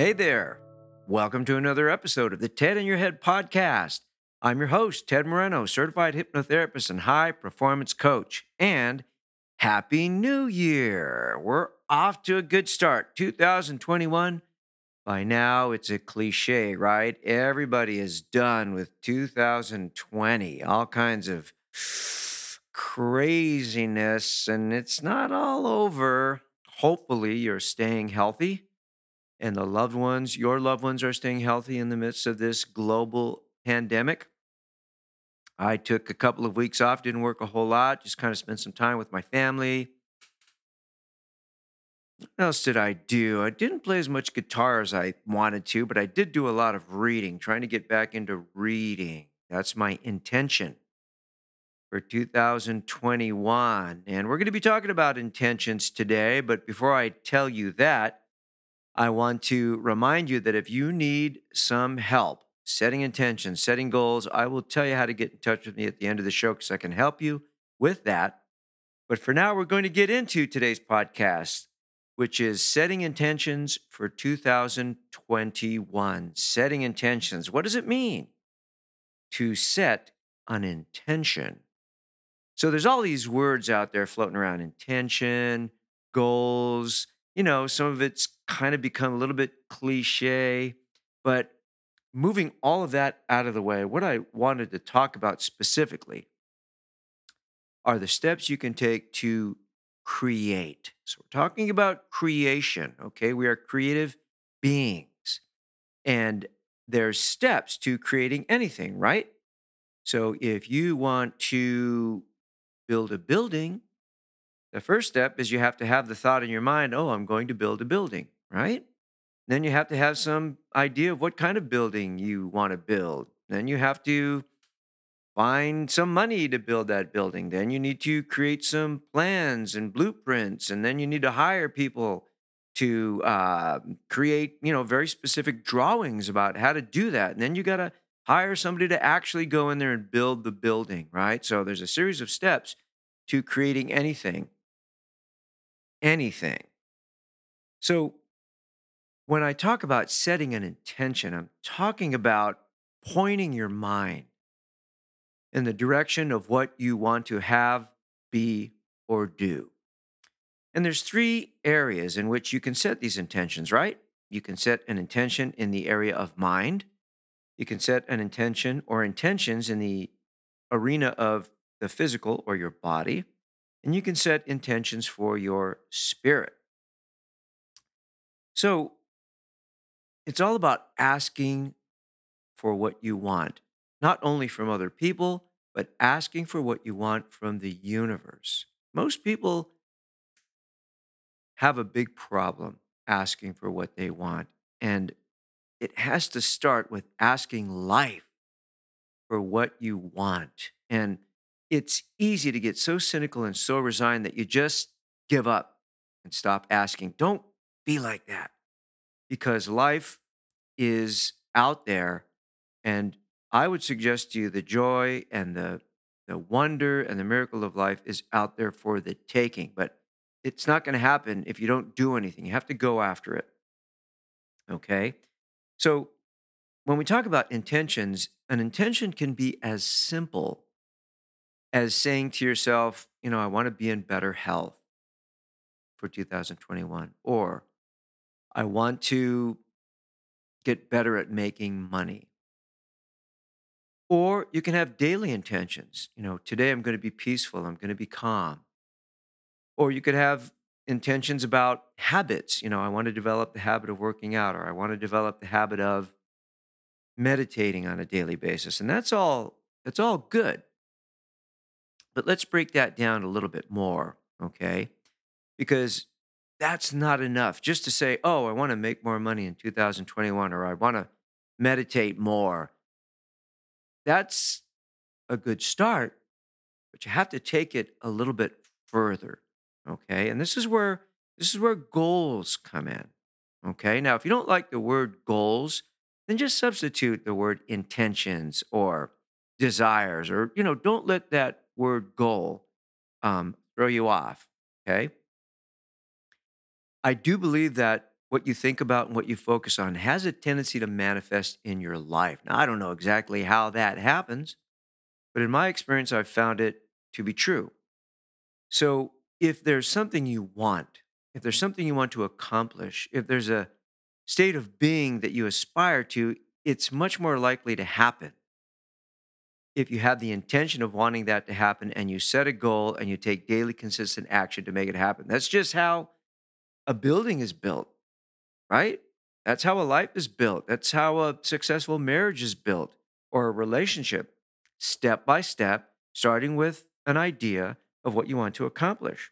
Hey there. Welcome to another episode of the TED in Your Head podcast. I'm your host, Ted Moreno, certified hypnotherapist and high performance coach. And Happy New Year. We're off to a good start. 2021. By now, it's a cliche, right? Everybody is done with 2020. All kinds of craziness, and it's not all over. Hopefully, you're staying healthy and the loved ones, your loved ones, are staying healthy in the midst of this global pandemic. I took a couple of weeks off, didn't work a whole lot, just kind of spent some time with my family. What else did I do? I didn't play as much guitar as I wanted to, but I did do a lot of reading, trying to get back into reading. That's my intention for 2021. And we're going to be talking about intentions today. But before I tell you that, I want to remind you that if you need some help setting intentions, setting goals, I will tell you how to get in touch with me at the end of the show because I can help you with that. But for now, we're going to get into today's podcast, which is setting intentions for 2021. Setting intentions. What does it mean to set an intention? So there's all these words out there floating around intention, goals, you know, some of it's kind of become a little bit cliche, but moving all of that out of the way, what I wanted to talk about specifically are the steps you can take to create. So we're talking about creation, okay? We are creative beings. And there's steps to creating anything, right? So if you want to build a building, the first step is you have to have the thought in your mind, oh, I'm going to build a building, right? Then you have to have some idea of what kind of building you want to build. Then you have to find some money to build that building. Then you need to create some plans and blueprints. And then you need to hire people to uh, create, you know, very specific drawings about how to do that. And then you got to hire somebody to actually go in there and build the building, right? So there's a series of steps to creating anything anything. So, when I talk about setting an intention, I'm talking about pointing your mind in the direction of what you want to have, be, or do. And there's three areas in which you can set these intentions, right? You can set an intention in the area of mind. You can set an intention or intentions in the arena of the physical or your body and you can set intentions for your spirit. So it's all about asking for what you want, not only from other people, but asking for what you want from the universe. Most people have a big problem asking for what they want. And it has to start with asking life for what you want. And it's easy to get so cynical and so resigned that you just give up and stop asking. Don't be like that because life is out there. And I would suggest to you the joy and the, the wonder and the miracle of life is out there for the taking. But it's not going to happen if you don't do anything. You have to go after it. Okay? So when we talk about intentions, an intention can be as simple as saying to yourself, you know, I want to be in better health for 2021, or I want to get better at making money. Or you can have daily intentions. You know, today I'm going to be peaceful, I'm going to be calm. Or you could have intentions about habits. You know, I want to develop the habit of working out, or I want to develop the habit of meditating on a daily basis. And that's all, that's all good. But let's break that down a little bit more, okay? Because that's not enough just to say, oh, I want to make more money in 2021 or I want to meditate more. That's a good start, but you have to take it a little bit further. Okay. And this is where this is where goals come in. Okay. Now, if you don't like the word goals, then just substitute the word intentions or desires, or you know, don't let that word goal um, throw you off. Okay. I do believe that what you think about and what you focus on has a tendency to manifest in your life. Now, I don't know exactly how that happens, but in my experience, I've found it to be true. So, if there's something you want, if there's something you want to accomplish, if there's a state of being that you aspire to, it's much more likely to happen if you have the intention of wanting that to happen and you set a goal and you take daily consistent action to make it happen. That's just how a building is built, right? That's how a life is built. That's how a successful marriage is built or a relationship, step by step, starting with an idea of what you want to accomplish.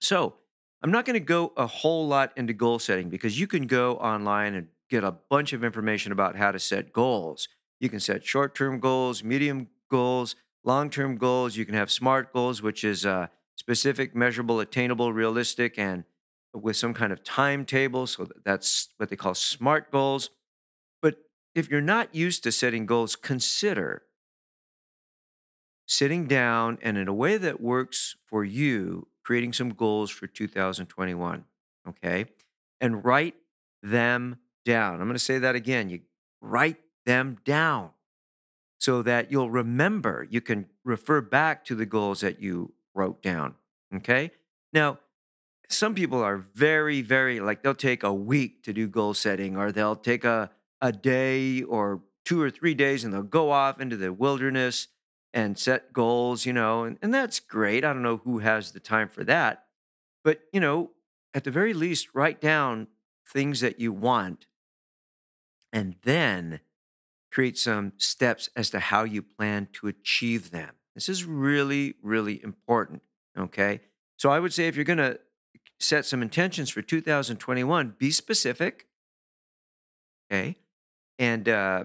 So, I'm not going to go a whole lot into goal setting because you can go online and get a bunch of information about how to set goals. You can set short term goals, medium goals, long term goals. You can have SMART goals, which is uh, specific, measurable, attainable, realistic, and with some kind of timetable. So that's what they call SMART goals. But if you're not used to setting goals, consider sitting down and in a way that works for you, creating some goals for 2021. Okay. And write them down. I'm going to say that again. You write them down so that you'll remember. You can refer back to the goals that you wrote down. Okay. Now, some people are very, very like they'll take a week to do goal setting, or they'll take a, a day or two or three days and they'll go off into the wilderness and set goals, you know, and, and that's great. I don't know who has the time for that. But, you know, at the very least, write down things that you want and then create some steps as to how you plan to achieve them. This is really, really important. Okay. So I would say if you're going to set some intentions for 2021, be specific. Okay. And uh,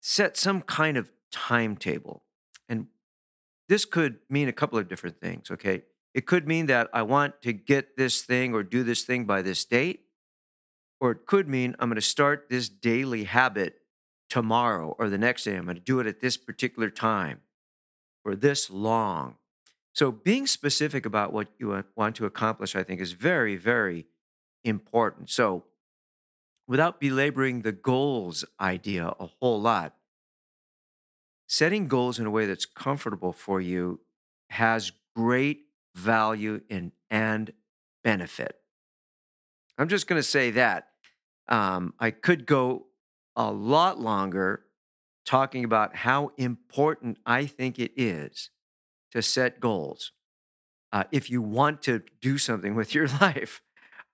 set some kind of timetable. And this could mean a couple of different things. Okay. It could mean that I want to get this thing or do this thing by this date. Or it could mean I'm going to start this daily habit tomorrow or the next day. I'm going to do it at this particular time for this long. So, being specific about what you want to accomplish, I think, is very, very important. So, without belaboring the goals idea a whole lot, setting goals in a way that's comfortable for you has great value in, and benefit. I'm just going to say that. Um, I could go a lot longer talking about how important I think it is to set goals uh, if you want to do something with your life.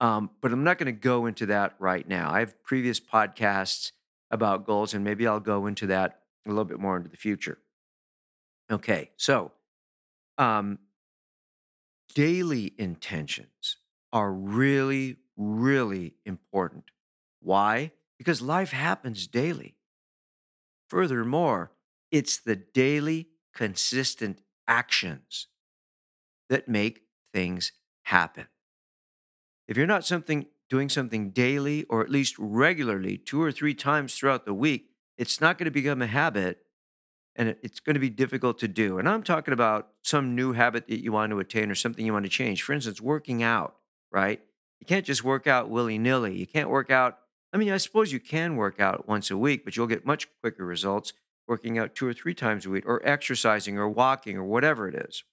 Um, but I'm not going to go into that right now. I have previous podcasts about goals, and maybe I'll go into that a little bit more into the future. Okay, so um, daily intentions are really, really important. Why? Because life happens daily. Furthermore, it's the daily, consistent actions that make things happen. If you're not something doing something daily or at least regularly, two or three times throughout the week, it's not going to become a habit and it's going to be difficult to do. And I'm talking about some new habit that you want to attain or something you want to change. For instance, working out, right? You can't just work out willy nilly. You can't work out. I mean, I suppose you can work out once a week, but you'll get much quicker results working out two or three times a week, or exercising, or walking, or whatever it is.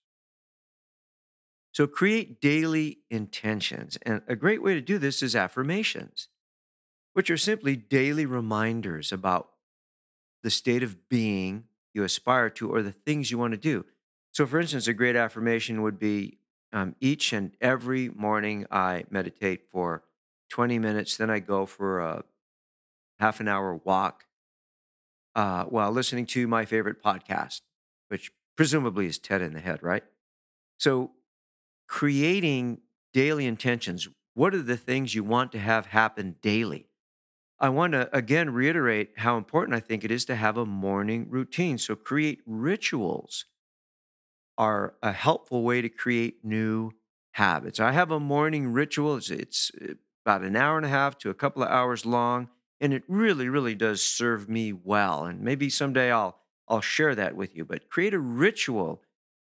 So create daily intentions. And a great way to do this is affirmations, which are simply daily reminders about the state of being you aspire to or the things you want to do. So, for instance, a great affirmation would be um, each and every morning I meditate for 20 minutes, then I go for a half an hour walk uh, while listening to my favorite podcast, which presumably is TED in the Head, right? So, creating daily intentions. What are the things you want to have happen daily? I want to again reiterate how important I think it is to have a morning routine. So, create rituals are a helpful way to create new habits. I have a morning ritual, it's, it's uh, about an hour and a half to a couple of hours long, and it really, really does serve me well. And maybe someday I'll I'll share that with you. But create a ritual,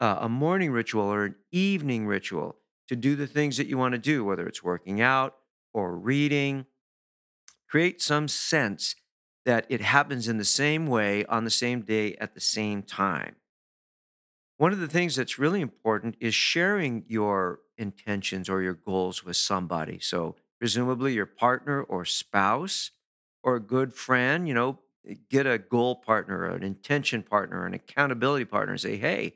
uh, a morning ritual or an evening ritual to do the things that you want to do, whether it's working out or reading. Create some sense that it happens in the same way on the same day at the same time. One of the things that's really important is sharing your intentions or your goals with somebody. So, presumably your partner or spouse or a good friend, you know, get a goal partner, an intention partner, an accountability partner, and say, hey,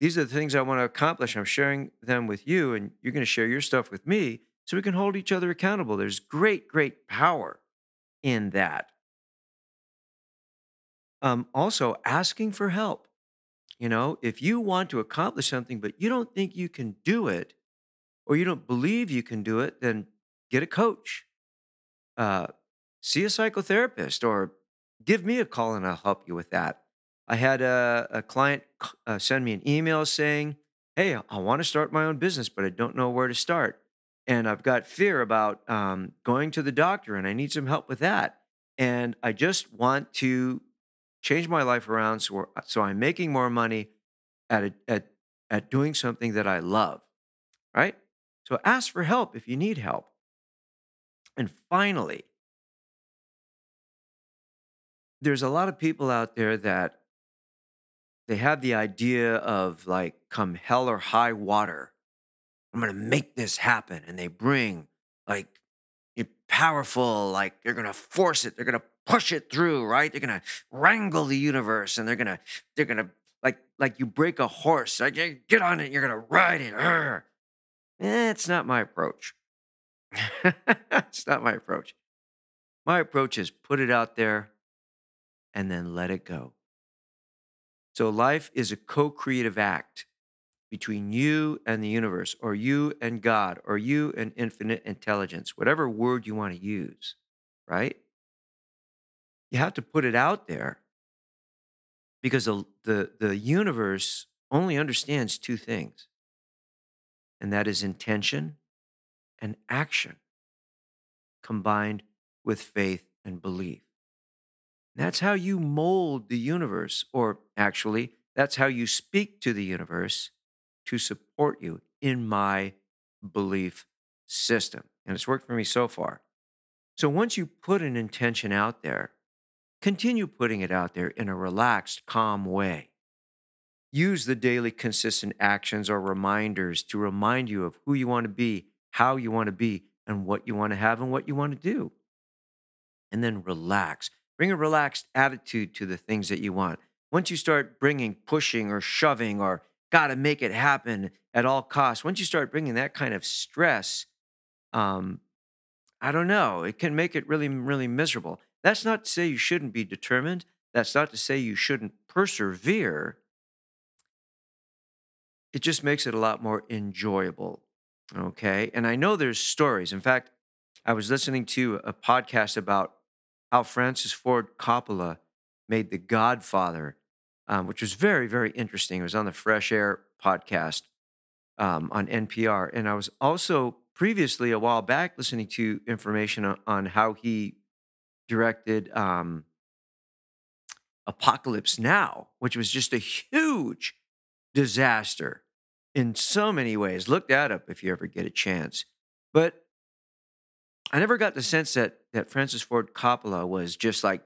these are the things I want to accomplish. I'm sharing them with you, and you're going to share your stuff with me so we can hold each other accountable. There's great, great power in that. Um, also, asking for help. You know, if you want to accomplish something, but you don't think you can do it, or you don't believe you can do it, then get a coach, uh, see a psychotherapist, or give me a call and I'll help you with that. I had a, a client uh, send me an email saying, Hey, I want to start my own business, but I don't know where to start. And I've got fear about um, going to the doctor and I need some help with that. And I just want to change my life around so, so I'm making more money at, a, at, at doing something that I love, right? So ask for help if you need help. And finally, there's a lot of people out there that they have the idea of like, come hell or high water, I'm to make this happen. And they bring like powerful, like they're to force it, they're to push it through, right? They're to wrangle the universe and they're to, they're to, like, like you break a horse, like, get on it, you're to ride it. Eh, it's not my approach. it's not my approach. My approach is put it out there and then let it go. So life is a co creative act between you and the universe, or you and God, or you and infinite intelligence, whatever word you want to use, right? You have to put it out there because the, the, the universe only understands two things, and that is intention and action combined with faith and belief. That's how you mold the universe, or actually, that's how you speak to the universe to support you in my belief system. And it's worked for me so far. So once you put an intention out there, continue putting it out there in a relaxed, calm way. Use the daily consistent actions or reminders to remind you of who you want to be, how you want to be, and what you want to have and what you want to do. And then relax. Bring a relaxed attitude to the things that you want. Once you start bringing pushing or shoving or got to make it happen at all costs, once you start bringing that kind of stress, um, I don't know, it can make it really, really miserable. That's not to say you shouldn't be determined. That's not to say you shouldn't persevere. It just makes it a lot more enjoyable. Okay. And I know there's stories. In fact, I was listening to a podcast about how Francis Ford Coppola made The Godfather, um, which was very, very interesting. It was on the Fresh Air podcast um, on NPR. And I was also previously, a while back, listening to information on, on how he directed um, Apocalypse Now, which was just a huge disaster in so many ways. Look that up if you ever get a chance. But I never got the sense that that Francis Ford Coppola was just like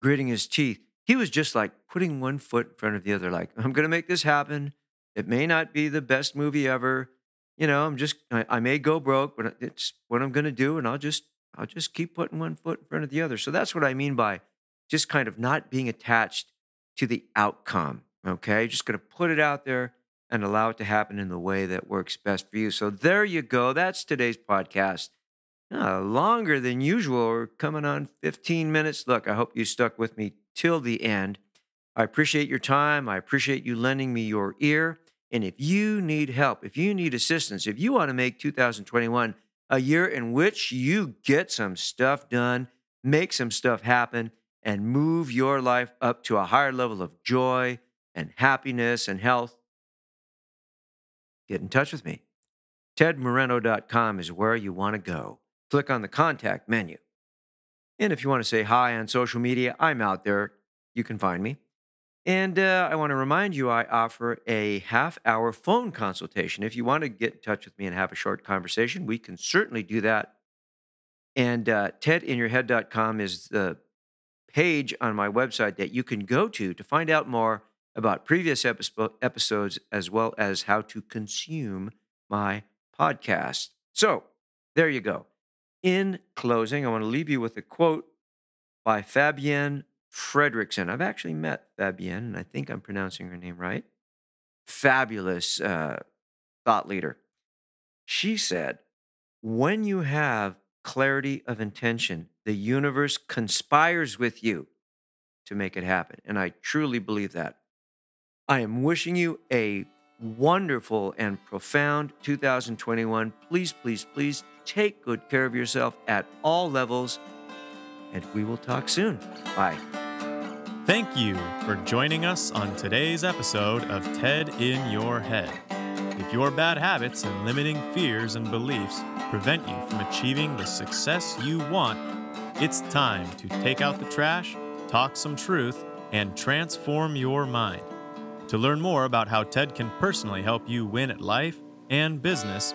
gritting his teeth. He was just like putting one foot in front of the other, like, I'm going to make this happen. It may not be the best movie ever. You know, I'm just, I, I may go broke, but it's what I'm going to do. And I'll just, I'll just keep putting one foot in front of the other. So that's what I mean by just kind of not being attached to the outcome. Okay. Just going to put it out there and allow it to happen in the way that works best for you. So there you go. That's today's podcast. Uh, longer than usual. We're coming on 15 minutes. Look, I hope you stuck with me till the end. I appreciate your time. I appreciate you lending me your ear. And if you need help, if you need assistance, if you want to make 2021 a year in which you get some stuff done, make some stuff happen, and move your life up to a higher level of joy and happiness and health, get in touch with me. TedMoreno.com is where you want to go. Click on the contact menu. And if you want to say hi on social media, I'm out there. You can find me. And uh, I want to remind you, I offer a half hour phone consultation. If you want to get in touch with me and have a short conversation, we can certainly do that. And uh, tedinyourhead.com is the page on my website that you can go to to find out more about previous episode, episodes as well as how to consume my podcast. So there you go. In closing, I want to leave you with a quote by Fabienne Fredrickson. I've actually met Fabienne, and I think I'm pronouncing her name right. Fabulous uh, thought leader. She said, When you have clarity of intention, the universe conspires with you to make it happen. And I truly believe that. I am wishing you a wonderful and profound 2021. Please, please, please take good care of yourself at all levels, and we will talk soon. Bye. Thank you for joining us on today's episode of TED in Your Head. If your bad habits and limiting fears and beliefs prevent you from achieving the success you want, it's time to take out the trash, talk some truth, and transform your mind. To learn more about how TED can personally help you win at life and business,